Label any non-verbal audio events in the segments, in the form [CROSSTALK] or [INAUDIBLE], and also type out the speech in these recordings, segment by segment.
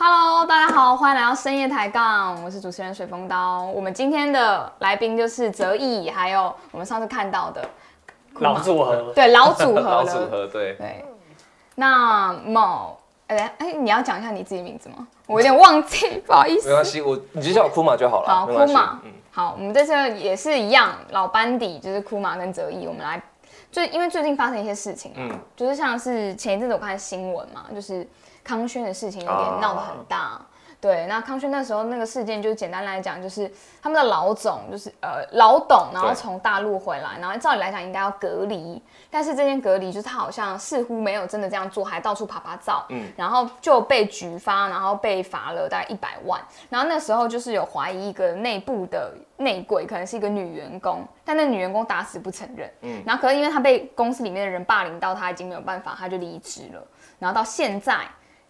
Hello，大家好，欢迎来到深夜抬杠，我是主持人水风刀。我们今天的来宾就是泽毅，还有我们上次看到的老组合，对老组合 [LAUGHS] 老了组合对，对，那某，哎、哎，你要讲一下你自己名字吗？我有点忘记，不好意思。没关系，我你就叫我库玛就好了。好，库玛嗯，，好，我们这次也是一样，老班底就是库玛跟泽毅，我们来，最因为最近发生一些事情，嗯，就是像是前一阵子我看新闻嘛，就是康轩的事情有点啊闹得很大。对，那康轩那时候那个事件，就是简单来讲，就是他们的老总就是呃老董，然后对从大陆回来，然后照理来讲应该要隔离，但是这件隔离就是他好像似乎没有真的这样做，还到处爬爬照，嗯然后就被举发，然后被罚了大概一百万。然后那时候就是有怀疑一个内部的内鬼可能是一个女员工，但那女员工打死不承认。嗯，然后可是因为她被公司里面的人霸凌到，她已经没有办法，她就离职了。然后到现在。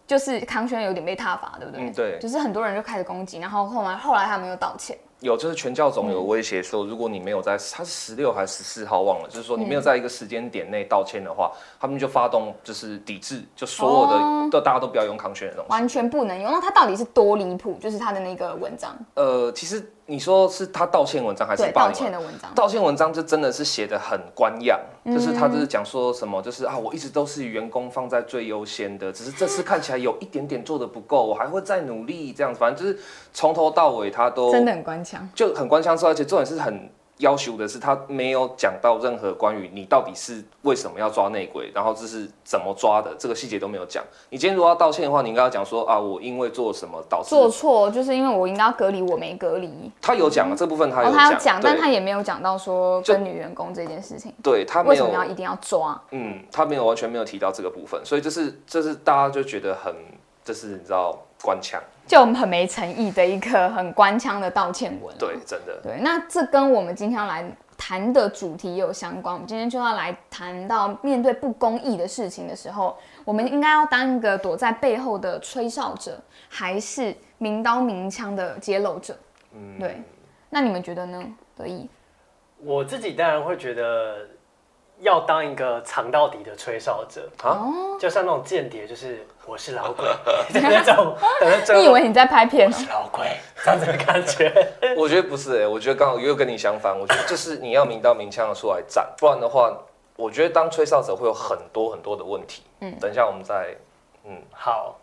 就是康轩有点被踏伐，对不对？嗯对就是很多人就开始攻击，然后后来后来他们又道歉，有就是全教总嗯有威胁说，如果你没有在他是十六还是十四号忘了，就是说你没嗯有在一个时间点内道歉的话，他们就发动就是抵制，就所有的哦都大家都不要用康轩的东西。完全不能用。那他到底是多离谱？就是他的那个文章，呃，其实你说是他道歉文章还是对，道霸凌文歉的文章，道歉文章就真的是写的很官样，就是他就是讲说什么，就是啊，我一直都是员工放在最优先的，只是这次看起来有一点点做的不够，我还会再努力，这样子，反正就是从头到尾他都真的很官腔。就很官腔而且重点是很要求的是，他没有讲到任何关于你到底是为什么要抓内鬼，然后这是怎么抓的，这个细节都没有讲。你今天如果要道歉的话，你应该要讲说啊，我因为做什么导致做错，就是因为我应该要隔离，我没隔离。他有讲啊，这部分他哦，有他有讲，但他也没有讲到说跟女员工这件事情，对他没为什有么要一定要抓？嗯，他没有完全没有提到这个部分，所以这是这是大家就觉得很，这是你知道官腔，就很没诚意的一个很官腔的道歉文。对，真的。对，那这跟我们今天要来谈的主题也有相关。我们今天就要来谈到面对不公义的事情的时候，我们应该要当一个躲在背后的吹哨者，还是明刀明枪的揭露者？嗯，对，那你们觉得呢？得意，我自己当然会觉得要当一个藏到底的吹哨者，啊，就像那种间谍，就是我是老鬼。的 [LAUGHS] 那种，[LAUGHS] 你以为你在拍片？我？是老鬼这样子的感觉。[LAUGHS] 我觉得不是哎、我觉得刚好又跟你相反，我觉得就是你要明刀明枪的出来站，不然的话，我觉得当吹哨者会有很多很多的问题。嗯，等一下我们再，嗯，好，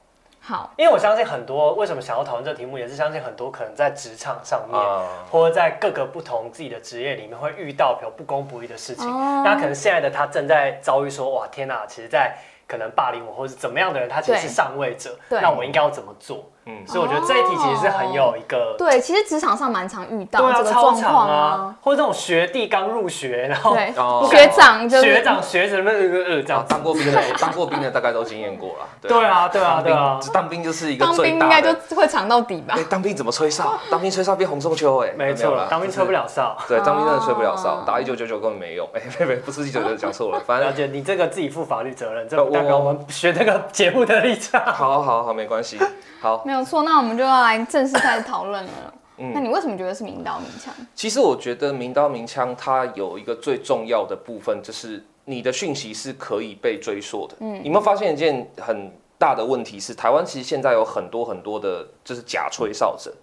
好，因为我相信很多为什么想要讨论这个题目，也是相信很多可能在职场上面。嗯，或者在各个不同自己的职业里面会遇到比如不公不义的事情，哦那可能现在的他正在遭遇说，哇天哪，其实，在可能霸凌我或者是怎么样的人，他其实是上位者，对那我应该要怎么做？嗯所以我觉得这一题其实是很有一个。对，其实职场上蛮常遇到对啊，这个状况啊，。或者这种学弟刚入学，然后对，哦学长就是学长学者们呃呃呃这样子，当过兵的，当过兵的大概都经验过了。对啊对啊当对啊兵当兵就是一个当兵应该就的。会藏到底吧哎、？当兵怎么吹哨？[LAUGHS] 当兵吹哨变红松秋哎、没错了，当兵吹不。了哨。对，当兵真的吹不了哨哦，打一九九九根本没用。哎、没没，不是一九九九讲错了，反正了解，你这个自己负法律责任，这呃不代表我我们学这个节目的立场。好好好，没关系。好，没有错，那我们就要来正式开始讨论了。嗯那你为什么觉得是明刀明枪？其实我觉得明刀明枪它有一个最重要的部分，就是你的讯息是可以被追溯的。嗯，你有没有发现一件很大的问题是，台湾其实现在有很多很多的，就是假吹哨者，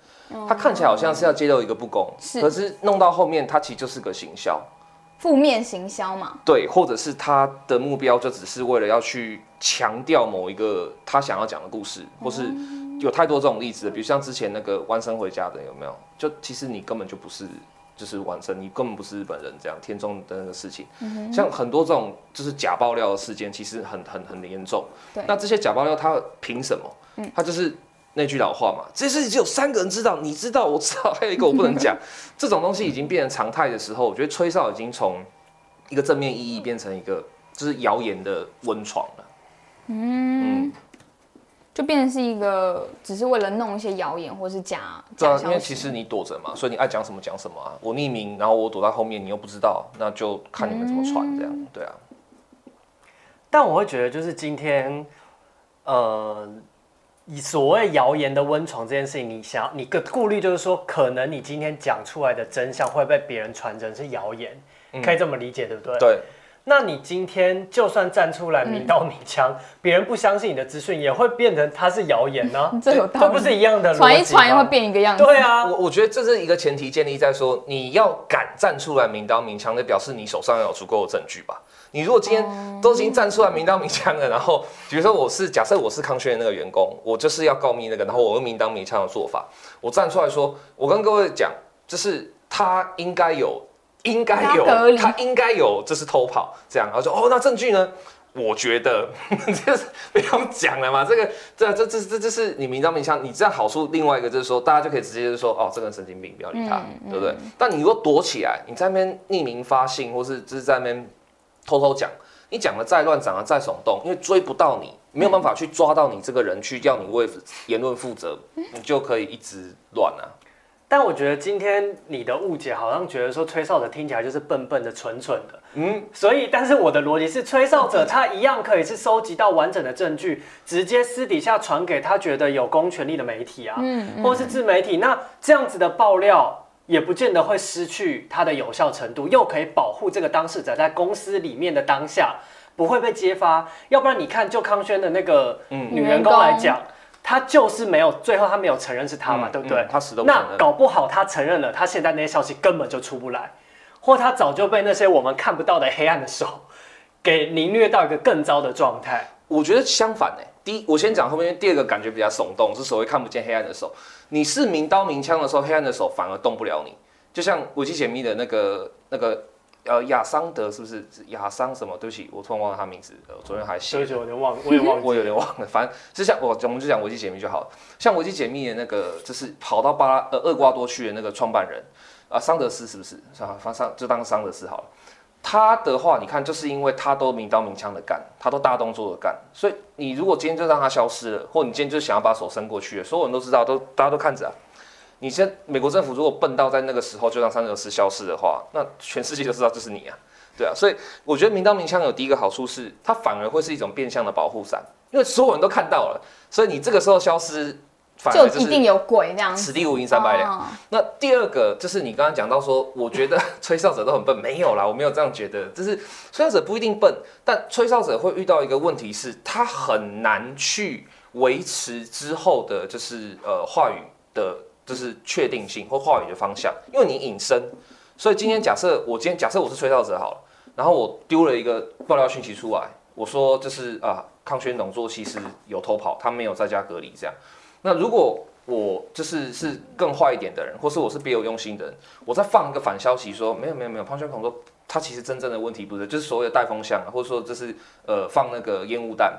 他看起来好像是要揭露一个不公，是可是弄到后面，他其实就是个行销。负面行销嘛，对，或者是他的目标就只是为了要去强调某一个他想要讲的故事，或是有太多这种例子了，比如像之前那个弯生回家的有没有？就其实你根本就不是就是弯生，你根本不是日本人这样天中的那个事情，像很多这种就是假爆料的事件，其实很很很严重对。那这些假爆料他凭什么？他就是。那句老话嘛，这些事情只有三个人知道，你知道，我知道，还有一个我不能讲。[LAUGHS] 这种东西已经变成常态的时候，我觉得吹哨已经从一个正面意义变成一个就是谣言的温床了。嗯，就变成是一个只是为了弄一些谣言或是假对啊，假消息。因为其实你躲着嘛，所以你爱讲什么讲什么啊。我匿名，然后我躲在后面，你又不知道，那就看你们怎么传这样。对啊，但我会觉得，就是今天，呃，以所谓谣言的温床这件事情，你想你个顾虑就是说，可能你今天讲出来的真相会被别人传成是谣言，可以这么理解，对不对？对，那你今天就算站出来明刀明枪，别人不相信你的资讯，也会变成它是谣言呢、[LAUGHS] 这有道理，这不是一样的逻辑吗？传一传会变一个样子。对啊，我我觉得这是一个前提，建立在说你要敢站出来明刀明枪的，表示你手上要有足够的证据吧。你如果今天都已经站出来明刀明枪了，然后比如说我是假设我是康轩的那个员工，我就是要告密那个，然后我用明刀明枪的做法，我站出来说，我跟各位讲，就是他应该有，应该有他应该有，这是偷跑这样，然后说哦，那证据呢？我觉得 [LAUGHS] 这是不用讲了嘛，这个这这这这这是你明刀明枪，你这样好处。另外一个就是说，大家就可以直接就说哦，这个人神经病，不要理他，嗯对不对？但你如果躲起来，你在那边匿名发信，或是就是在那边偷偷讲，你讲的再乱，讲的再耸动，因为追不到你，没有办法去抓到你这个人，去要你为言论负责，你就可以一直乱啊。但我觉得今天你的误解好像觉得说吹哨者听起来就是笨笨的、蠢蠢的，嗯，所以，但是我的逻辑是，吹哨者他一样可以是收集到完整的证据，直接私底下传给他觉得有公权力的媒体啊，嗯或是自媒体。那这样子的爆料也不见得会失去它的有效程度，又可以保护这个当事者在公司里面的当下不会被揭发。要不然你看，就康轩的那个嗯女员工来讲，他就是没有最后他没有承认是他嘛，嗯对不对嗯？他死都不那。搞不好他承认了，他现在那些消息根本就出不来，或他早就被那些我们看不到的黑暗的手给凌虐到一个更糟的状态。我觉得相反呢、第一，我先讲后面第二个感觉比较耸动，是所谓看不见黑暗的手。你是明刀明枪的时候，黑暗的手反而动不了你。就像武器解密的那个那个呃亚桑德是不是是亚桑什么？对不起，我突然忘了他名字。呃，我昨天还写对不起，我有点忘，我也忘 [LAUGHS] 了。我有点忘了，反正就像我我们就讲维基解密就好了。像维基解密的那个，就是跑到巴拉呃厄瓜多去的那个创办人啊，桑德斯是不是？啊，反正就当桑德斯好了。他的话，你看，就是因为他都明刀明枪的干，他都大动作的干，所以你如果今天就让他消失了，或你今天就想要把手伸过去了，所有人都知道，都大家都看着啊。你现在美国政府如果笨到在那个时候就让桑德斯消失的话，那全世界都知道这是你啊，对啊，所以我觉得明刀明枪有第一个好处是，它反而会是一种变相的保护伞，因为所有人都看到了，所以你这个时候消失，反而就就一定有鬼那样子。此地无银三百两。哦那第二个就是你刚刚讲到说，我觉得吹哨者都很笨，没有啦，我没有这样觉得，就是吹哨者不一定笨，但吹哨者会遇到一个问题是，他很难去维持之后的，就是呃话语的，就是确定性或话语的方向，因为你隐身，所以今天假设我今天假设我是吹哨者好了，然后我丢了一个爆料讯息出来，我说就是啊康轩农作其实有偷跑，他没有在家隔离这样，那如果我就是是更坏一点的人，或是我是别有用心的人，我再放一个反消息说没有没有没有，康轩孔说他其实真正的问题不是，就是所谓的带风向啊，或者说就是呃放那个烟雾弹，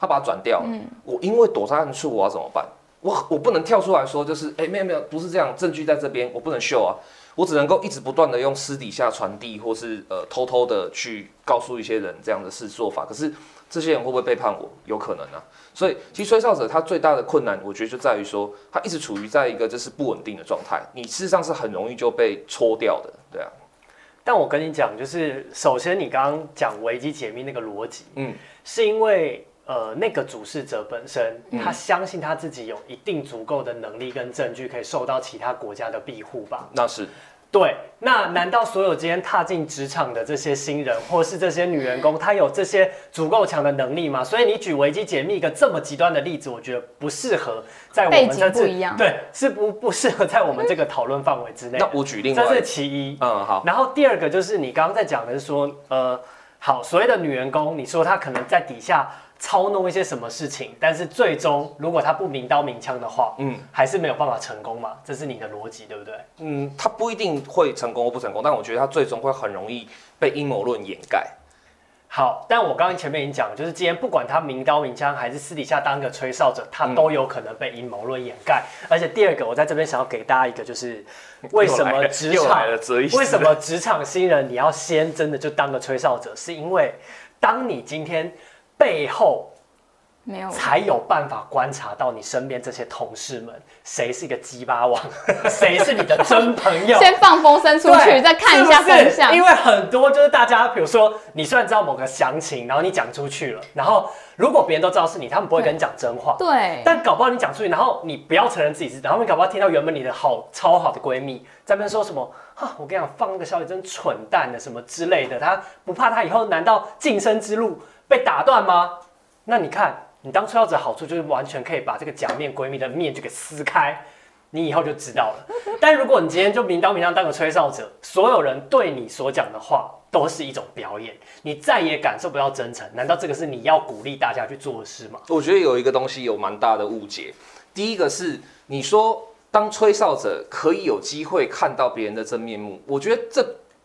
他把它转掉了。我因为躲在暗处，我要怎么办？我我不能跳出来说就是哎、没有没有不是这样，证据在这边，我不能秀啊，我只能够一直不断的用私底下传递，或是呃偷偷的去告诉一些人这样的事做法，可是这些人会不会背叛我？有可能啊。所以，其实吹哨者他最大的困难，我觉得就在于说，他一直处于在一个就是不稳定的状态，你事实上是很容易就被戳掉的，对啊，但我跟你讲，就是首先你刚刚讲危机解密那个逻辑，嗯，是因为呃那个主事者本身嗯他相信他自己有一定足够的能力跟证据，可以受到其他国家的庇护吧？那是对，那难道所有今天踏进职场的这些新人，或是这些女员工，她有这些足够强的能力吗？所以你举危机解密一个这么极端的例子，我觉得不适合在我们背这不一样对，是不不适合在我们这个讨论范围之内。那我举另外这是，其一。嗯，好，然后第二个就是你刚刚在讲的是说，呃，好，所谓的女员工，你说她可能在底下操弄一些什么事情，但是最终如果他不明刀明枪的话，嗯还是没有办法成功嘛？这是你的逻辑，对不对？嗯，他不一定会成功或不成功，但我觉得他最终会很容易被阴谋论掩盖。好，但我刚刚前面已经讲了，就是今天不管他明刀明枪还是私底下当个吹哨者，他都有可能被阴谋论掩盖。而且第二个，我在这边想要给大家一个，就是为什么 [LAUGHS] 职场为什么职场新人你要先真的就当个吹哨者？是因为当你今天背后没有才有办法观察到你身边这些同事们，谁是一个鸡巴王，[LAUGHS] 谁是你的真朋友。先放风声出去，再看一下是不是风向。因为很多就是大家，比如说你虽然知道某个详情，然后你讲出去了，然后如果别人都知道是你，他们不会跟你讲真话。对，但搞不好你讲出去，然后你不要承认自己是，然后你搞不好听到原本你的好超好的闺蜜在那边说什么啊，我跟你讲放那个消息真蠢蛋的什么之类的，她不怕她以后难道晋升之路被打断吗？那你看你当吹哨者好处就是完全可以把这个假面闺蜜的面就给撕开。你以后就知道了。但如果你今天就明刀明枪当个吹哨者，所有人对你所讲的话都是一种表演，你再也感受不到真诚。难道这个是你要鼓励大家去做的事吗？我觉得有一个东西有蛮大的误解。第一个是你说当吹哨者可以有机会看到别人的真面目，我觉得这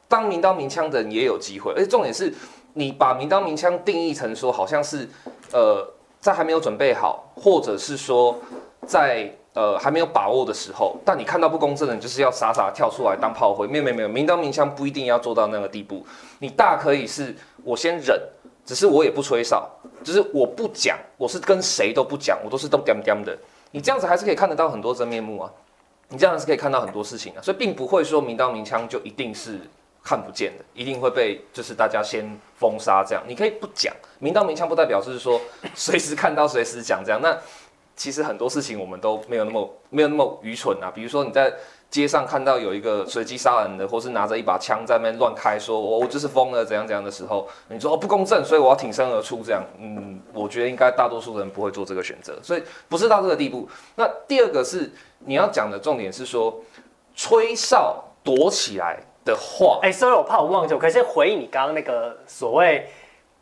当明刀明枪的人也有机会，而且重点是你把明刀明枪定义成说好像是呃在还没有准备好，或者是说在呃还没有把握的时候，但你看到不公正的，就是要傻傻跳出来当炮灰。没有没有没有，明刀明枪不一定要做到那个地步，你大可以是我先忍，只是我也不吹哨，只是我不讲，我是跟谁都不讲，我都是都点点的。你这样子还是可以看得到很多真面目啊，你这样是可以看到很多事情啊，所以并不会说明刀明枪就一定是看不见的，一定会被就是大家先封杀这样。你可以不讲，明刀明枪不代表是说随时看到随时讲这样。那其实很多事情我们都没有那么没有那么愚蠢啊，比如说你在街上看到有一个随机杀人的，或是拿着一把枪在那边乱开，说我我就是疯了怎样怎样的时候，你说哦不公正，所以我要挺身而出这样，嗯，我觉得应该大多数人不会做这个选择，所以不是到这个地步。那第二个是你要讲的重点是说，吹哨躲起来的话，哎、所以我怕我忘记，我可以先回应你刚刚那个所谓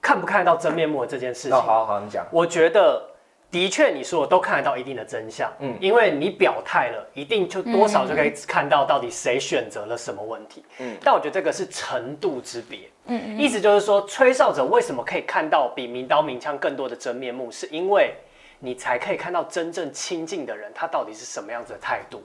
看不看得到真面目的这件事情。哦，好好你讲，我觉得的确你说的都看得到一定的真相，嗯。嗯，因为你表态了，一定就多少就可以看到到底谁选择了什么问题，嗯嗯，但我觉得这个是程度之别，嗯嗯。意思就是说，吹哨者为什么可以看到比明刀明枪更多的真面目，是因为你才可以看到真正亲近的人他到底是什么样子的态度。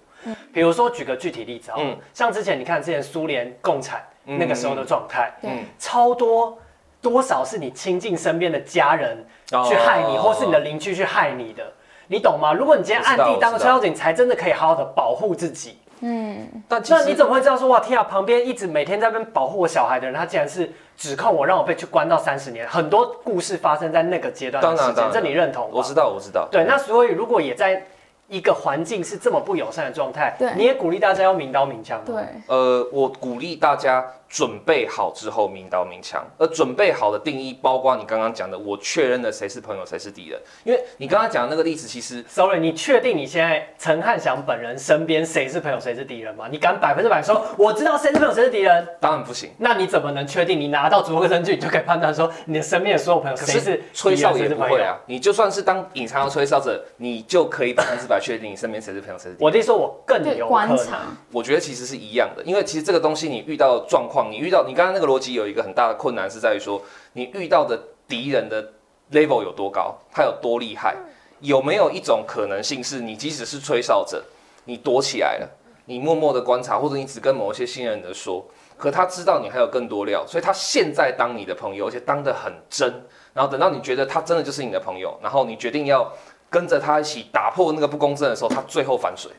比如说举个具体例子啊，嗯。像之前你看之前苏联共产嗯。那个时候的状态，对。嗯。超多多少是你亲近身边的家人去害你，哦或是你的邻居去害你的，你懂吗？如果你今天暗地当个吹哨者，你才真的可以好好的保护自己。嗯，但那你怎么会知道说哇天啊，旁边一直每天在那边保护我小孩的人，他竟然是指控我，让我被去关到三十年？很多故事发生在那个阶段的时间，当然这你认同吗？我知道我知道，对，那所以如果也在一个环境是这么不友善的状态对，你也鼓励大家要明刀明枪吗？对，呃，我鼓励大家准备好之后明刀明枪。而准备好的定义，包括你刚刚讲的，我确认了谁是朋友，谁是敌人。因为你刚刚讲的那个例子，其实 Sorry，你确定你现在陈汉祥本人身边谁是朋友谁是敌人吗？你敢百分之百说我知道谁是朋友谁是敌人？当然不行。那你怎么能确定你拿到足够证据，你就可以判断说你的身边的所有朋友可谁是是吹哨也？不会啊，你就算是当隐藏的吹哨者，你就可以百分之百确定你身边谁是朋友，谁是敌人。我的意思说，我更有。观察，我觉得其实是一样的，因为其实这个东西你遇到的状况，你遇到你刚刚那个逻辑有一个很大的困难是在于说，你遇到的敌人的 level 有多高，他有多厉害，有没有一种可能性是你即使是吹哨者，你躲起来了，你默默的观察，或者你只跟某一些信任的说，可他知道你还有更多料，所以他现在当你的朋友，而且当得很真，然后等到你觉得他真的就是你的朋友，然后你决定要跟着他一起打破那个不公正的时候，他最后反水。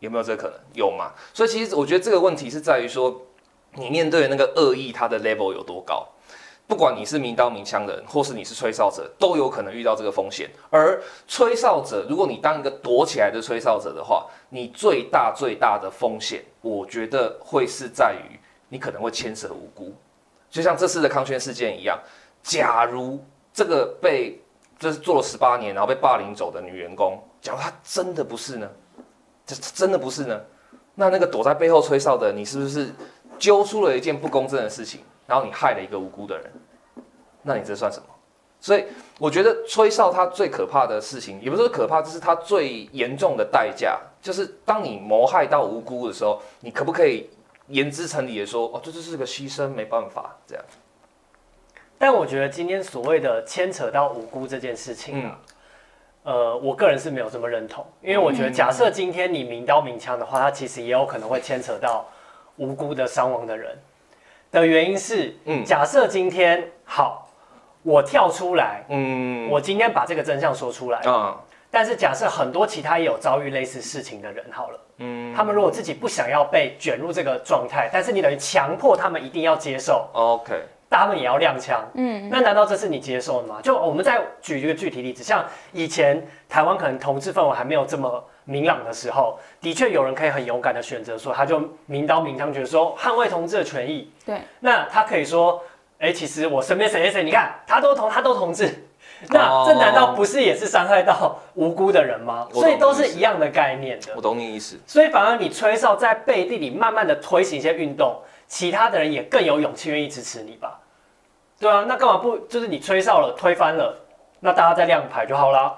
有没有这个可能？有嘛？所以其实我觉得这个问题是在于说，你面对的那个恶意，它的 level 有多高？不管你是明刀明枪的人，或是你是吹哨者，都有可能遇到这个风险。而吹哨者，如果你当一个躲起来的吹哨者的话，你最大最大的风险，我觉得会是在于你可能会牵涉无辜，就像这次的康轩事件一样。假如这个被就是做了十八年，然后被霸凌走的女员工，假如她真的不是呢？这真的不是呢？那那个躲在背后吹哨的，你是不是揪出了一件不公正的事情，然后你害了一个无辜的人？那你这算什么？所以我觉得吹哨它最可怕的事情，也不是说可怕，这是它最严重的代价，就是当你谋害到无辜的时候，你可不可以言之成理的说，哦，这就是个牺牲，没办法这样。但我觉得今天所谓的牵扯到无辜这件事情啊，呃，我个人是没有这么认同，因为我觉得假设今天你明刀明枪的话，它其实也有可能会牵扯到无辜的伤亡的人。的原因是，嗯。假设今天好，我跳出来，嗯，我今天把这个真相说出来，啊，但是假设很多其他也有遭遇类似事情的人，好了，嗯。他们如果自己不想要被卷入这个状态，但是你等于强迫他们一定要接受，，OK，他们也要踉跄，嗯，那难道这是你接受的吗？就我们再举一个具体例子，像以前台湾可能同志氛围还没有这么明朗的时候，的确有人可以很勇敢的选择说，他就明刀明枪，觉得说捍卫同志的权益。对，那他可以说，哎、其实我身边谁谁谁，你看他都同他都同志，那哦这难道不是也是伤害到无辜的人吗？所以都是一样的概念的我。懂你意思。所以反而你吹哨在背地里慢慢的推行一些运动，其他的人也更有勇气愿意支持你吧？对啊，那干嘛不就是你吹哨了推翻了，那大家再亮牌就好啦。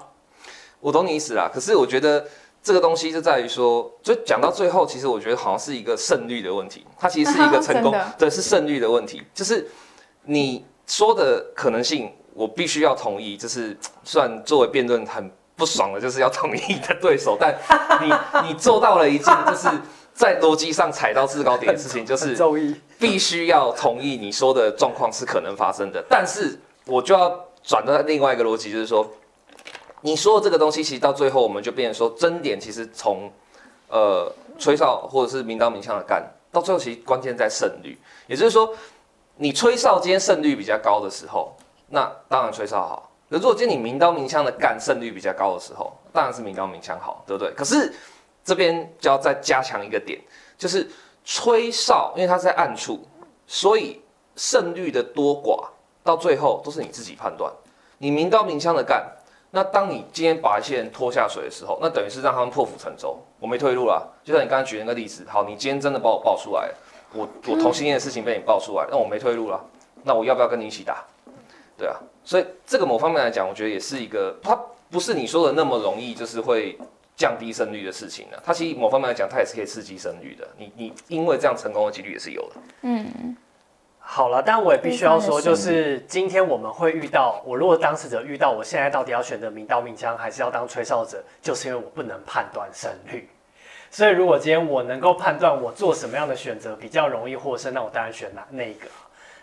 我懂你意思啦，可是我觉得这个东西就在于说，就讲到最后，其实我觉得好像是一个胜率的问题，它其实是一个 [LAUGHS] 成功的，对，是胜率的问题，就是你说的可能性，我必须要同意，就是虽然作为辩论很不爽的，就是要同意的对手，但 [LAUGHS] 你你做到了一件就是在逻辑上踩到制高点的事情，就是，必须要同意你说的状况是可能发生的，但是我就要转到另外一个逻辑，就是说，你说的这个东西，其实到最后我们就变成说，争点其实从呃吹哨或者是明刀明枪的干，到最后其实关键在胜率，也就是说，你吹哨今天胜率比较高的时候，那当然吹哨好。可如果今天你明刀明枪的干胜率比较高的时候，当然是明刀明枪好，对不对？可是这边就要再加强一个点，就是吹哨，因为它是在暗处，所以胜率的多寡到最后都是你自己判断。你明刀明枪的干，那当你今天把一些人拖下水的时候，那等于是让他们破釜沉舟，我没退路了。就像你刚才举那个例子，好，你今天真的把我爆出来，我我同性恋的事情被你爆出来，那我没退路了，那我要不要跟你一起打？对啊，所以这个某方面来讲，我觉得也是一个，它不是你说的那么容易，就是会降低胜率的事情呢、它其实某方面来讲，它也是可以刺激胜率的。你你因为这样成功的几率也是有的。嗯，好了，但我也必须要说，就是今天我们会遇到，我如果当事者遇到，我现在到底要选择明刀明枪，还是要当吹哨者，就是因为我不能判断胜率。所以如果今天我能够判断我做什么样的选择比较容易获胜，那我当然选哪那一个。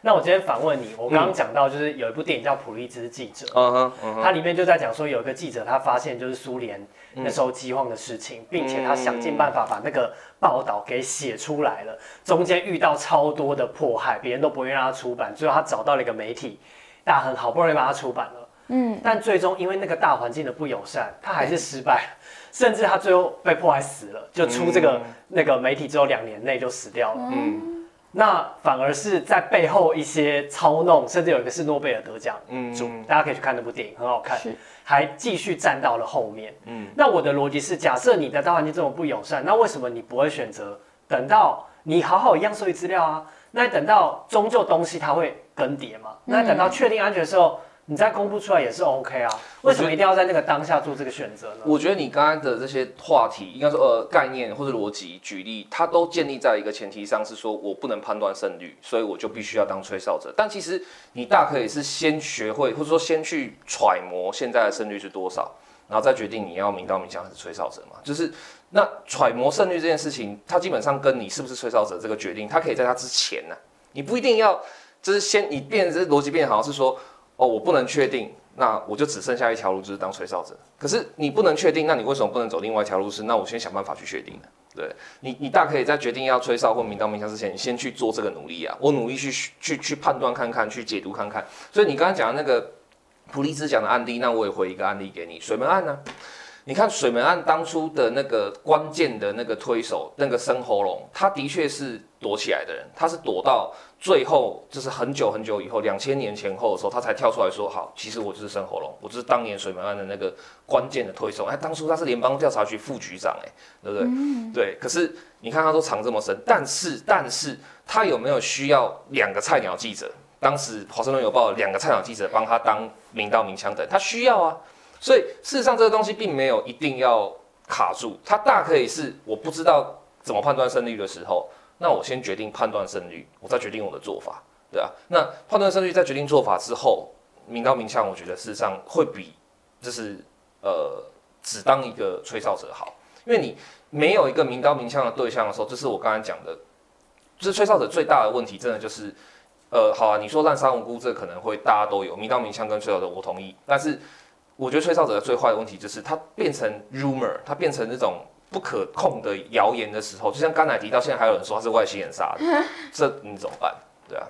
那我今天反问你，我刚刚讲到就是有一部电影叫《普利兹记者》，嗯哼，它里面就在讲说，有一个记者他发现就是苏联那时候饥荒的事情，并且他想尽办法把那个报道给写出来了，中间遇到超多的迫害，别人都不愿意让他出版，最后他找到了一个媒体，大亨好不容易把他出版了，嗯，但最终因为那个大环境的不友善，他还是失败了，甚至他最后被迫害死了，就出这个、那个媒体之后两年内就死掉了。嗯那反而是在背后一些操弄，甚至有一个是诺贝尔得奖嗯主，大家可以去看那部电影，很好看。是，还继续站到了后面。嗯那我的逻辑是，假设你的大环境这么不友善，那为什么你不会选择等到你好好一样收集资料啊？那等到终究东西它会更迭嘛？那等到确定安全的时候，你再公布出来也是 OK 啊？为什么一定要在那个当下做这个选择呢？我觉得你刚刚的这些话题，应该说呃概念或者逻辑举例，它都建立在一个前提上，是说我不能判断胜率，所以我就必须要当吹哨者。但其实你大可以是先学会，或者说先去揣摩现在的胜率是多少，然后再决定你要明刀明枪还是吹哨者嘛。就是那揣摩胜率这件事情，它基本上跟你是不是吹哨者这个决定，它可以在它之前呢、你不一定要就是先你变这逻辑变好像是说哦我不能确定。那我就只剩下一条路，就是当吹哨者。可是你不能确定，那你为什么不能走另外一条路？是那我先想办法去确定的。对你，你大可以在决定要吹哨或明刀明枪之前，你先去做这个努力啊。我努力去去去判断看看，去解读看看。所以你刚刚讲的那个普利兹讲的案例，那我也回一个案例给你，水门案呢、你看水门案当初的那个关键的那个推手，那个生喉咙，他的确是躲起来的人，他是躲到最后，就是很久很久以后，两千年前后的时候，他才跳出来说，好，其实我就是生喉咙，我就是当年水门案的那个关键的推手。哎，当初他是联邦调查局副局长，哎，对不对？对。可是你看他都藏这么深，但是但是他有没有需要两个菜鸟记者？当时华盛顿邮报两个菜鸟记者帮他当明刀明枪的，他需要啊。所以事实上，这个东西并没有一定要卡住，它大可以是我不知道怎么判断胜率的时候，那我先决定判断胜率，我再决定我的做法，对啊。那判断胜率再决定做法之后，明刀明枪，我觉得事实上会比就是呃只当一个吹哨者好，因为你没有一个明刀明枪的对象的时候，这是我刚才讲的，就是吹哨者最大的问题，真的就是呃，好啊，你说滥杀无辜，这可能会大家都有，明刀明枪跟吹哨者，我同意。但是我觉得吹哨者最坏的问题就是它变成 rumor，它变成那种不可控的谣言的时候，就像刚才提到，现在还有人说他是外星人杀的，[LAUGHS] 这你怎么办？对啊。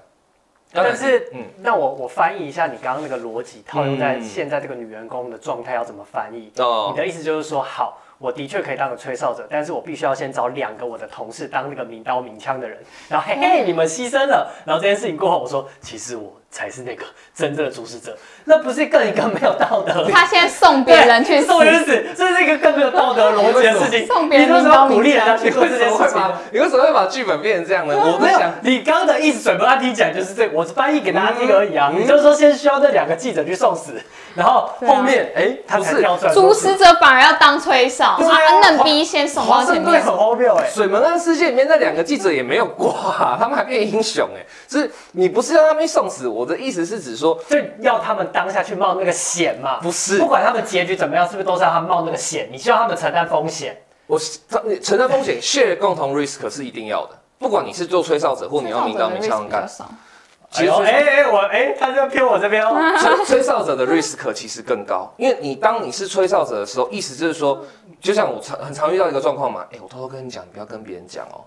但是，嗯嗯，那我我翻译一下你刚刚那个逻辑，套用在现在这个女员工的状态要怎么翻译？哦你的意思就是说，好，我的确可以当个吹哨者，但是我必须要先找两个我的同事当那个明刀明枪的人，然后嘿嘿，你们牺牲了，然后这件事情过后，我说其实我才是那个 [LAUGHS] 真正的主使者，那不是更一个没有道德？[LAUGHS] 他先送别人去，送人死，这是一个更没有道德逻辑的事情。[LAUGHS] 送别人你为什么要鼓励人家去做这件事情？你为什么会把剧本变成这样呢？我没有在想，，你刚刚的意思，水波他听起来就是这，我是翻译给大家听而已啊。嗯你就是说先需要这两个记者去送死，然后后面哎、他才跳出来主使者反而要当吹哨，对啊啊，嫩逼先送到华前面。盛顿很荒谬哎。水门案事件里面那两个记者也没有挂、他们还变英雄哎、是你不是要他们送死？我的意思是指说，就要他们当下去冒那个险嘛？不是不管他们结局怎么样，是不是都是要他们冒那个险？你希望他们承担风险？我他你承担风险，[LAUGHS] share 共同 risk 是一定要的。不管你是做吹哨者或你要明刀明枪干，其实吹哎哎，我哎，他就偏我这边哦。吹吹哨者的 risk 其实更高，因为你当你是吹哨者的时候，意思就是说，就像我常很常遇到一个状况嘛，哎、我偷偷跟你讲，你不要跟别人讲哦。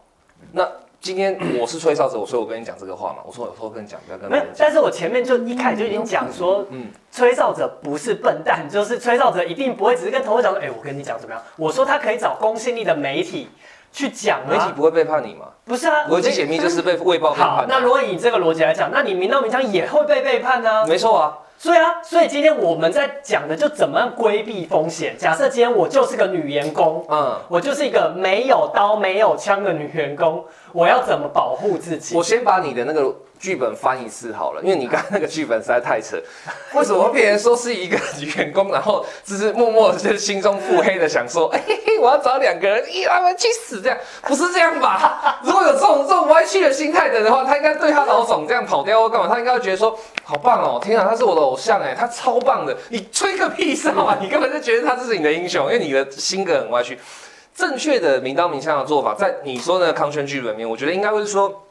那今天我是吹哨者，所以我跟你讲这个话嘛，我说我偷偷跟你讲，不要跟没有。但是我前面就一开始就已经讲说，嗯吹哨者不是笨蛋，就是吹哨者一定不会只是跟同事讲说，哎、我跟你讲怎么样？我说他可以找公信力的媒体去讲啊，媒体不会背叛你吗？不是啊，逻辑解密就是被卫报叛，好。那如果以这个逻辑来讲，那你明刀明枪也会被背叛呢、没错啊，所以啊，所以今天我们在讲的就怎么样规避风险。假设今天我就是个女员工，嗯，我就是一个没有刀没有枪的女员工，我要怎么保护自己？我先把你的那个剧本翻一次好了，因为你刚刚那个剧本实在太扯。为什么别人说是一个员工，然后只是默默的就是心中腹黑的想说，[LAUGHS] 哎、嘿嘿，我要找两个人，一，他们去死，这样不是这样吧？[LAUGHS] 如果有这种这种歪曲的心态的人的话，他应该对他老总这样跑掉或干嘛，他应该会觉得说，好棒哦，天啊，他是我的偶像哎，他超棒的，你吹个屁哨啊！你根本就觉得他这是你的英雄，因为你的性格很歪曲。正确的明刀明枪的做法，在你说的那个康轩剧本里面，我觉得应该会是说，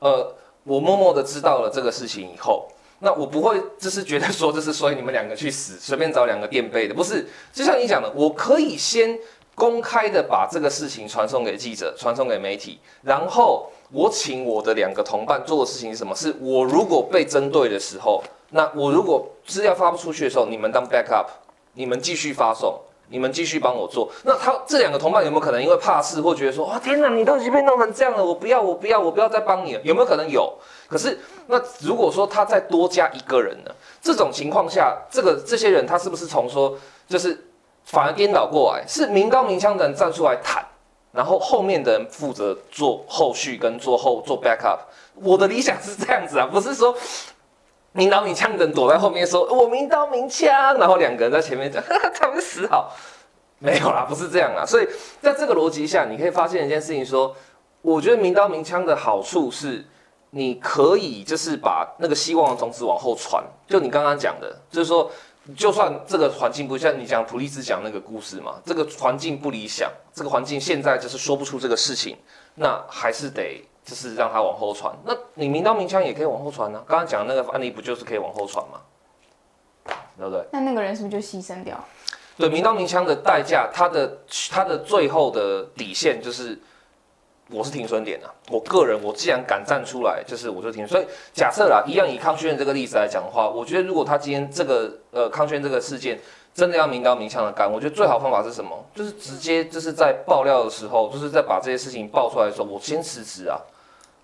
呃，我默默的知道了这个事情以后，那我不会就是觉得说，这是所以你们两个去死，随便找两个垫背的，不是。就像你讲的，我可以先公开的把这个事情传送给记者，传送给媒体，然后我请我的两个同伴做的事情是什么？是我如果被针对的时候，那我如果资料发不出去的时候，你们当 backup，你们继续发送。你们继续帮我做，那他这两个同伴有没有可能因为怕事或觉得说，哇天哪，你都已经被弄成这样了，我不要，我不要，我不要再帮你了，有没有可能有？可是那如果说他再多加一个人呢？这种情况下，这个这些人他是不是从说就是反而颠倒过来，是明刀明枪的人站出来谈，然后后面的人负责做后续跟做后做 backup。我的理想是这样子啊，不是说明刀明枪的人躲在后面说我明刀明枪，然后两个人在前面讲 [LAUGHS] 他们死好。没有啦，不是这样啊。所以在这个逻辑下，你可以发现一件事情说，我觉得明刀明枪的好处是，你可以就是把那个希望的种子往后传。就你刚刚讲的，就是说，就算这个环境不像你讲普利兹讲那个故事嘛，这个环境不理想，这个环境现在就是说不出这个事情，那还是得就是让它往后传。那你明刀明枪也可以往后传呢、刚刚讲的那个案例不就是可以往后传吗？对不对？那那个人是不是就牺牲掉？对，明刀明枪的代价，他的他的最后的底线就是，我是停损点啊。我个人，我既然敢站出来，就是我就停。所以假设啦，一样以康轩这个例子来讲的话，我觉得如果他今天这个呃康轩这个事件真的要明刀明枪的干，我觉得最好方法是什么？就是直接就是在爆料的时候，就是在把这些事情爆出来的时候，我先辞职啊。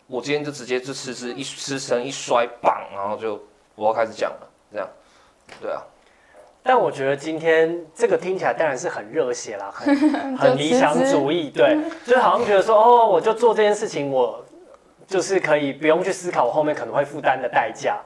我今天就直接就辞职，一辞呈一摔，棒，然后就我要开始讲了，这样，对啊。但我觉得今天这个听起来当然是很热血啦，很 [LAUGHS] 很理想主义，对，就是好像觉得说，哦，我就做这件事情，我就是可以不用去思考我后面可能会负担的代价。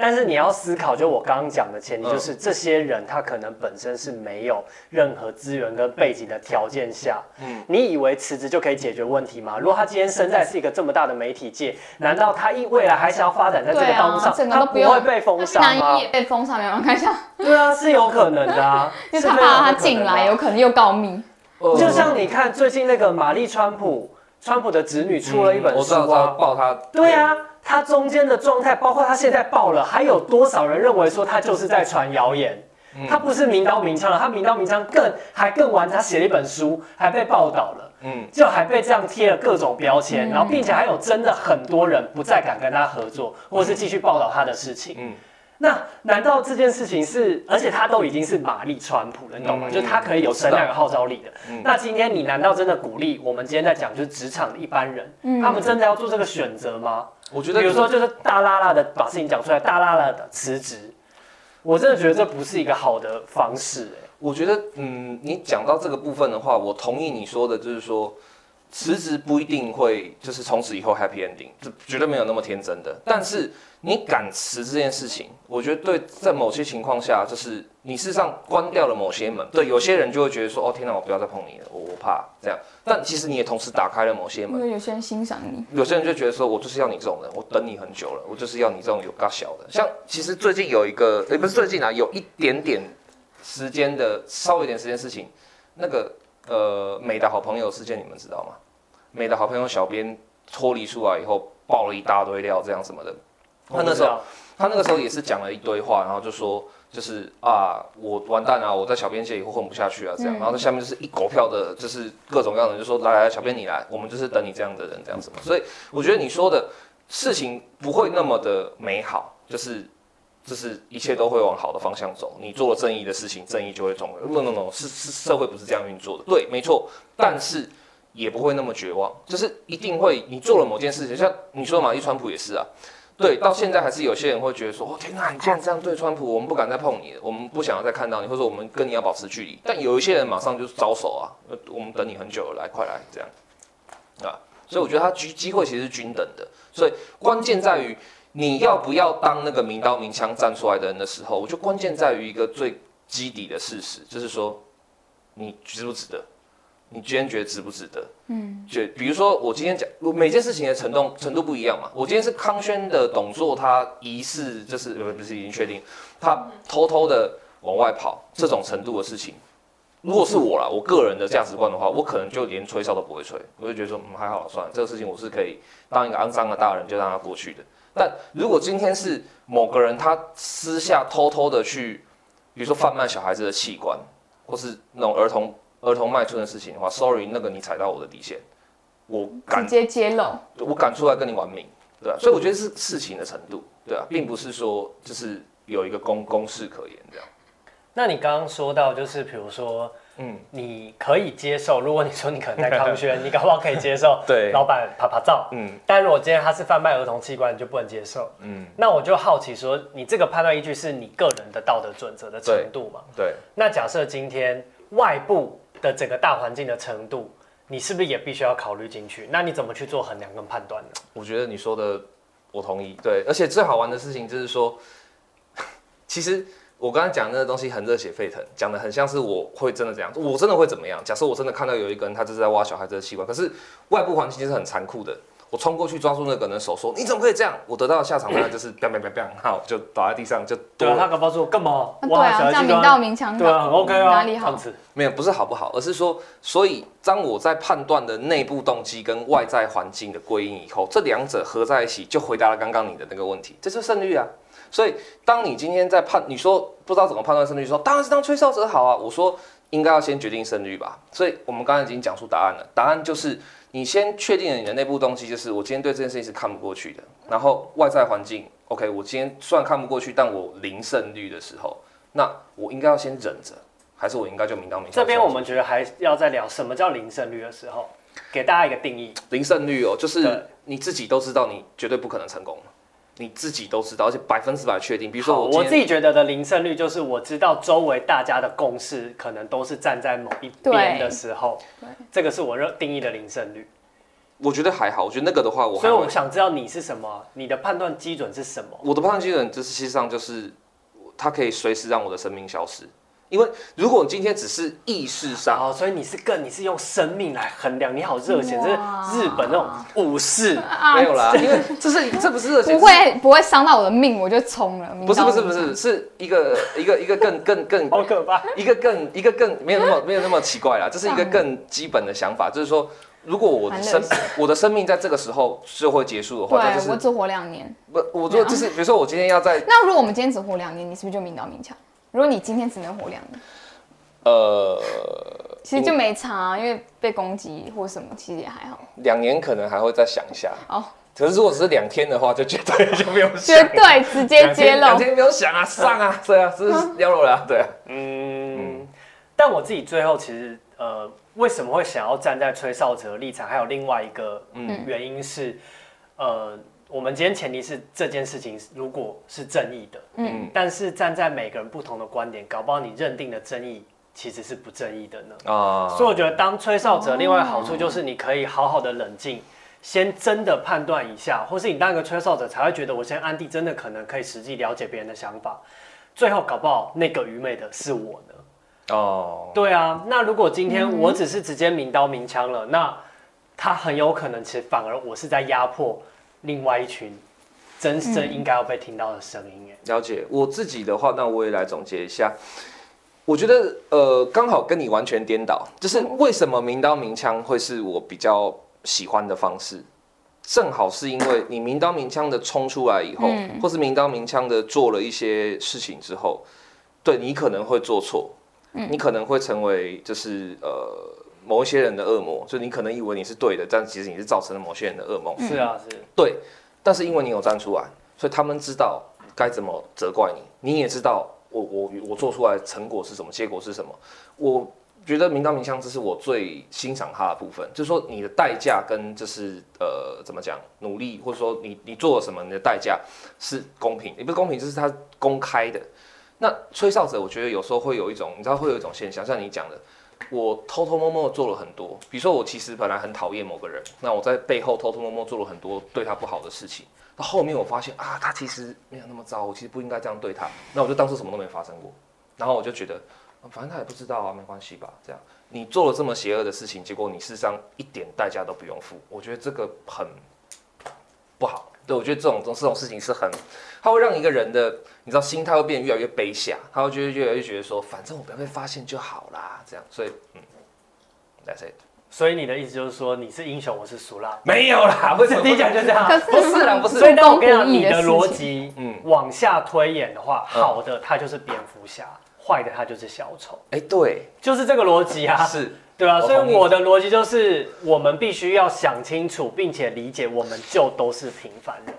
但是你要思考，就我刚刚讲的前提，嗯。就是这些人他可能本身是没有任何资源跟背景的条件下，嗯。你以为辞职就可以解决问题吗？如果他今天身在是一个这么大的媒体界，难道他一未来还想要发展在这个道路上，整个他不都不会被封杀吗？也被封杀没有看一下，对啊，是有可能的啊，[LAUGHS] 因为他怕他进来，有可能又告密。呃就像你看最近那个玛丽川普，川普的子女出了一本嗯我知道，书啊，爆他，对啊，他中间的状态，包括他现在爆了，还有多少人认为说他就是在传谣言？他不是明刀明枪了，他明刀明枪更还更完，他写了一本书，还被报道了，嗯，就还被这样贴了各种标签，然后并且还有真的很多人不再敢跟他合作，或是继续报道他的事情，嗯。那难道这件事情是？而且他都已经是玛丽川普了，你懂吗？就他可以有声量、有号召力的。那今天你难道真的鼓励我们今天在讲，就是职场的一般人，他们真的要做这个选择吗？我觉得，比如说就是大拉拉的把事情讲出来，大拉拉的辞职，我真的觉得这不是一个好的方式。哎，我觉得，嗯，你讲到这个部分的话，我同意你说的，就是说。辞职不一定会就是从此以后 happy ending，这绝对没有那么天真的。但是你敢辞这件事情，我觉得对在某些情况下，就是你事实上关掉了某些门。对，有些人就会觉得说，哦天哪，我不要再碰你了，我我怕这样。但其实你也同时打开了某些门。因为有些人欣赏你，有些人就觉得说，我就是要你这种人，我等你很久了，我就是要你这种有大小的。像其实最近有一个，也不是最近啊，有一点点时间的稍微一点时间事情，那个。呃，美的好朋友事件你们知道吗？美的好朋友小编脱离出来以后，爆了一大堆料，这样什么的。他那时候，他那个时候也是讲了一堆话，然后就说，就是啊，我完蛋啊，我在小编界以后混不下去啊，这样。然后在下面就是一狗票的，就是各种各样的，就说来来，小编你来，我们就是等你这样的人，这样子嘛。所以我觉得你说的事情不会那么的美好，就是。就是一切都会往好的方向走。你做了正义的事情，正义就会中。no no no，是是社会不是这样运作的。对，没错。但是也不会那么绝望，就是一定会。你做了某件事情，像你说马丽川普也是啊。对，到现在还是有些人会觉得说：“哦天哪，你竟然这样对川普，我们不敢再碰你，我们不想要再看到你，或者我们跟你要保持距离。”但有一些人马上就是招手啊，我们等你很久了，来快来这样啊。所以我觉得他机机会其实是均等的，所以关键在于。你要不要当那个明刀明枪站出来的人的时候，我觉得关键在于一个最基底的事实，就是说你值不值得？你今天觉得值不值得？嗯，就比如说我今天讲，我每件事情的程度程度不一样嘛。我今天是康轩的董座，他疑似就是不是已经确定，他偷偷的往外跑这种程度的事情，如果是我啦，我个人的价值观的话，我可能就连吹哨都不会吹，我就觉得说嗯还好算了，这个事情我是可以当一个肮脏的大人就让他过去的。但如果今天是某个人他私下偷偷的去，比如说贩卖小孩子的器官，或是那种儿童儿童卖春的事情的话，sorry，那个你踩到我的底线，我敢直接揭露，我敢出来跟你玩命，对吧？所以我觉得是事情的程度，对啊，并不是说就是有一个公公式可言这样。那你刚刚说到就是比如说。嗯，你可以接受。如果你说你可能在康轩，[LAUGHS] 你搞不好可以接受。对，老板拍拍照。嗯，但如果今天他是贩卖儿童器官，你就不能接受。嗯，那我就好奇说，你这个判断依据是你个人的道德准则的程度嘛？对。那假设今天外部的整个大环境的程度，你是不是也必须要考虑进去？那你怎么去做衡量跟判断呢？我觉得你说的我同意。对，而且最好玩的事情就是说，[LAUGHS] 其实。我刚才讲那个东西很热血沸腾，讲的很像是我会真的这样，我真的会怎么样？假设我真的看到有一个人，他就是在挖小孩子的器官，可是外部环境其实很残酷的。我冲过去抓住那个人的手，说：“你怎么可以这样？”我得到的下场当然就是砰砰砰砰，好就倒在地上，就对他搞不好说干嘛？对啊，这样明道明枪，对啊，很 OK 啊，哪里好？没有，不是好不好，而是说，所以当我在判断的内部动机跟外在环境的归因以后，这两者合在一起，就回答了刚刚你的那个问题，这是胜率啊。所以，当你今天在判，你说不知道怎么判断胜率，说当然是当吹哨者好啊。我说应该要先决定胜率吧。所以我们刚才已经讲出答案了，答案就是你先确定了你的内部动机，就是我今天对这件事情是看不过去的。然后外在环境，OK，我今天虽然看不过去，但我零胜率的时候，那我应该要先忍着，还是我应该就明刀明枪？这边我们觉得还要再聊什么叫零胜率的时候，给大家一个定义。零胜率哦，就是你自己都知道你绝对不可能成功。你自己都知道，而且百分之百确定。比如说，我自己觉得的零胜率就是我知道周围大家的共识可能都是站在某一边的时候，这个是我认定义的零胜率。我觉得还好，我觉得那个的话，我所以我想知道你是什么，你的判断基准是什么？我的判断基准就是，实际上就是它可以随时让我的生命消失。因为如果今天只是意识上，哦，所以你是更你是用生命来衡量，你好热血，这是日本那种武士，没有啦，[LAUGHS] 因为这是这不是热血，不会不会伤到我的命，我就冲了。不是不是不是，是一个一个一个更更更好可怕，一个更一个更没有那么没有那么奇怪啦，这是一个更基本的想法，就是说如果我的生我的生命在这个时候就会结束的话，那就是对我只活两年。不，我说就是比如说我今天要在那如果我们今天只活两年，你是不是就明刀明枪？如果你今天只能活两年，呃其实就没差啊，因为被攻击或什么，其实也还好。两年可能还会再想一下。哦，可是如果只是两天的话，就绝对就不用想绝。对直接揭露两天两。天不用想啊，上啊，[LAUGHS] 对啊，这是要了啊，对啊。嗯，但我自己最后其实呃，为什么会想要站在吹哨者的立场？还有另外一个原因是，呃，我们今天前提是这件事情如果是正义的，嗯嗯，但是站在每个人不同的观点，搞不好你认定的正义其实是不正义的呢。啊，所以我觉得当吹哨者，另外好处就是你可以好好的冷静，先真的判断一下，或是你当一个吹哨者才会觉得我先安迪真的可能可以实际了解别人的想法，最后搞不好那个愚昧的是我呢。哦，对啊，那如果今天我只是直接明刀明枪了，那他很有可能其实反而我是在压迫另外一群真正应该要被听到的声音。哎，了解。我自己的话，那我也来总结一下。我觉得呃，刚好跟你完全颠倒，就是为什么明刀明枪会是我比较喜欢的方式，正好是因为你明刀明枪的冲出来以后，或是明刀明枪的做了一些事情之后，对你可能会做错，你可能会成为就是呃某一些人的恶魔，就你可能以为你是对的，但其实你是造成了某些人的噩梦。是啊，是。对，但是因为你有站出来，所以他们知道该怎么责怪你，你也知道我我我做出来的成果是什么，结果是什么。我觉得明刀明枪，这是我最欣赏他的部分，就是说你的代价跟就是呃怎么讲努力，或者说你你做了什么，你的代价是公平，也不是公平，就是他公开的。那吹哨者，我觉得有时候会有一种，你知道会有一种现象，像你讲的，我偷偷摸摸做了很多，比如说我其实本来很讨厌某个人，那我在背后偷偷摸摸做了很多对他不好的事情，到后面我发现啊，他其实没有那么糟，我其实不应该这样对他，那我就当做什么都没发生过，然后我就觉得，啊反正他也不知道啊，没关系吧，这样你做了这么邪恶的事情，结果你事实上一点代价都不用付，我觉得这个很不好。对，我觉得这种这种这种事情是很，它会让一个人的，你知道，心态会变得越来越卑下，他会觉得越来越觉得说，反正我不要被发现就好啦，这样，所以，嗯，That's it，所以你的意思就是说你是英雄，我是俗辣？没有啦，为什么第一讲就这样。不是啦，不是所以，当我跟你你的逻辑，嗯嗯，往下推演的话，嗯。好的他就是蝙蝠侠，坏的他就是小丑，哎、对，就是这个逻辑啊，是，对啊。所以我的逻辑就是，我们必须要想清楚，并且理解，我们就都是平凡人。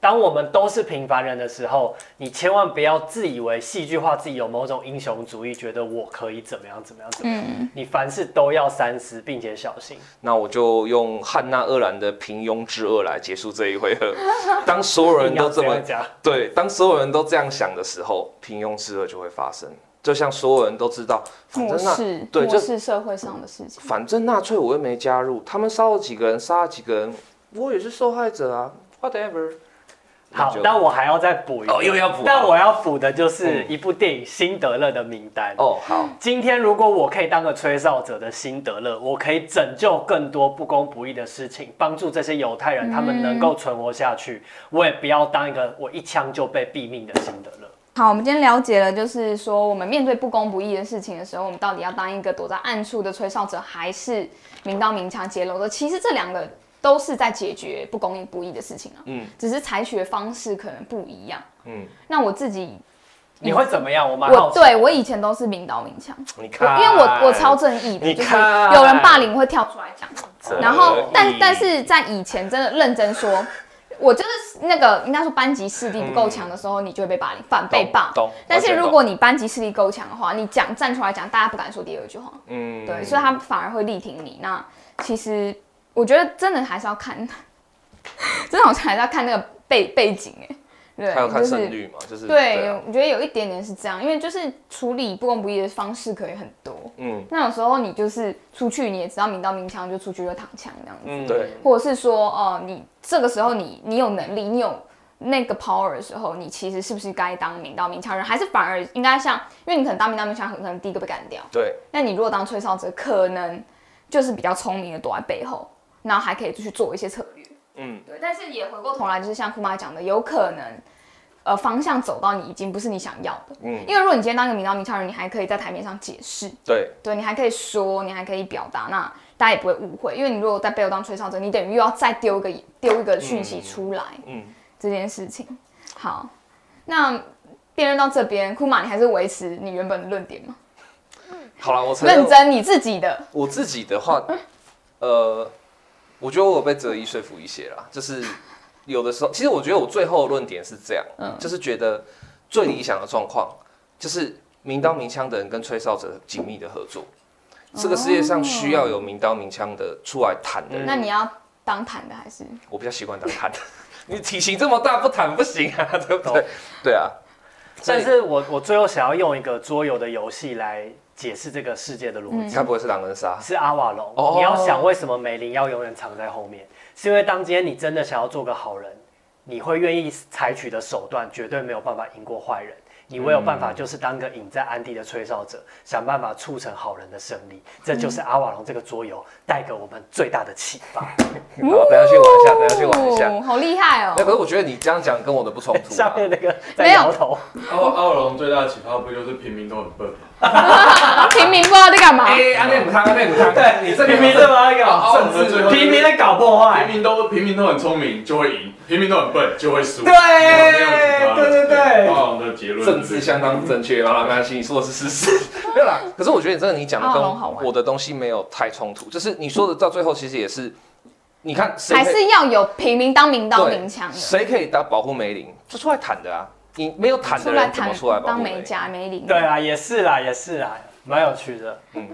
当我们都是平凡人的时候，你千万不要自以为戏剧化自己有某种英雄主义，觉得我可以怎么样怎么样怎么样。嗯，你凡事都要三思，并且小心。那我就用汉娜·厄兰的平庸之恶来结束这一回合。[LAUGHS] 当所有人都这么 [LAUGHS] 讲，对，当所有人都这样想的时候，平庸之恶就会发生。就像所有人都知道，反正那视对就是社会上的事情。反正纳粹我又没加入，他们杀了几个人，杀了几个人，我也是受害者啊，whatever。好那我还要再补一个哦又要补但我要补的就是嗯一部电影《辛德勒的名单》。哦，好，今天如果我可以当个吹哨者的辛德勒，我可以拯救更多不公不义的事情，帮助这些犹太人他们能够存活下去。我也不要当一个我一枪就被毙命的辛德勒。好，我们今天了解了，就是说我们面对不公不义的事情的时候，我们到底要当一个躲在暗处的吹哨者，还是明刀明枪揭露的？其实这两个都是在解决不公义不义的事情啊，嗯只是采取的方式可能不一样。嗯，那我自己，你会怎么样？我蛮好我。对我以前都是明刀明枪，我你看，因为我我超正义的，你就是看有人霸凌会跳出来讲。正然后，但但是在以前真的认真说，我就是那个应该说班级势力不够强的时候，你就会被霸凌，反被霸。但是如果你班级势力够强的话，你讲站出来讲，大家不敢说第二句话。嗯对，所以他反而会力挺你。那其实我觉得真的还是要看，[LAUGHS] 真的好像还是要看那个背背景哎。对，还有看就是胜率嘛，就是对，啊我觉得有一点点是这样，因为就是处理不公不义的方式可以很多。嗯那有时候你就是出去，你也知道明刀明枪，就出去就躺枪这样子。嗯对，或者是说，呃，你这个时候你你有能力，你有那个 power 的时候，你其实是不是该当明刀明枪人，还是反而应该像，因为你可能当明刀明枪，很可能第一个被干掉。对，那你如果当吹哨者，可能就是比较聪明的躲在背后，然后还可以去做一些策略。嗯对，但是也回过头来，就是像库妈讲的，有可能呃方向走到你已经不是你想要的。嗯，因为如果你今天当一个明刀明枪人，你还可以在台面上解释，对，对你还可以说，你还可以表达，那大家也不会误会。因为你如果在背后当吹哨者，你等于又要再丢一个丢一个讯息出来，嗯，这件事情。好，那辩论到这边，库玛，你还是维持你原本的论点吗？好了，我认真你自己的，我自己的话，呃，我觉得我有被哲一说服一些啦，就是有的时候，其实我觉得我最后的论点是这样，嗯就是觉得最理想的状况就是明刀明枪的人跟吹哨者紧密的合作。这个世界上需要有明刀明枪的出来谈的人，那你要当谈的还是？我比较习惯当谈的。[LAUGHS] 你体型这么大，不谈不行啊，[LAUGHS] 对不对？对啊。但是我我最后想要用一个桌游的游戏来解释这个世界的逻辑。该不会是狼人杀？是阿瓦隆。哦你要想为什么梅林要永远藏在后面，是因为当今天你真的想要做个好人，你会愿意采取的手段绝对没有办法赢过坏人。你唯有办法就是当个隐在暗地的吹哨者，想办法促成好人的胜利。这就是阿瓦隆这个桌游带给我们最大的启发。[LAUGHS] 好，等下去玩一下，等一下去玩一下。哦，好厉害哦那！可是我觉得你这样讲跟我的不冲突下啊。[LAUGHS] 面那个在没有摇头，阿瓦隆最大的启发不就是平民都很笨吗？[LAUGHS] 道在干嘛。哎，安内姆汤，安内姆汤，对你这平民对吗？那奥个龙的最后平民在搞破坏平。民都平民都很聪明就会赢，平民都很笨就会输。对对对对奥龙的结论政治相当正确，好了，没关系，你说的是事实。[LAUGHS] 没有啦，可是我觉得真的你讲的跟我的东西没有太冲突，就是你说的到最后其实也是，你看谁还是要有平民当明刀对明枪的，谁可以当保护梅林，就出来坦的啊。你没有坦的出来人怎么谈出来保当护梅林？美甲梅林。对啊，也是啦，也是啦，蛮有趣的。嗯，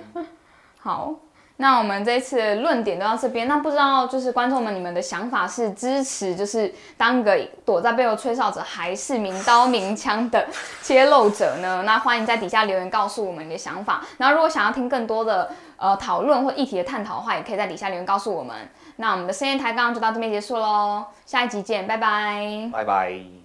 好，那我们这一次的论点都到这边。那不知道就是观众们，你们的想法是支持就是当个躲在背后吹哨者，还是明刀明枪的揭露者呢？[LAUGHS] 那欢迎在底下留言告诉我们你的想法。然后如果想要听更多的呃讨论或议题的探讨的话，也可以在底下留言告诉我们。那我们的深夜抬杠就到这边结束喽，下一集见，拜拜。拜拜。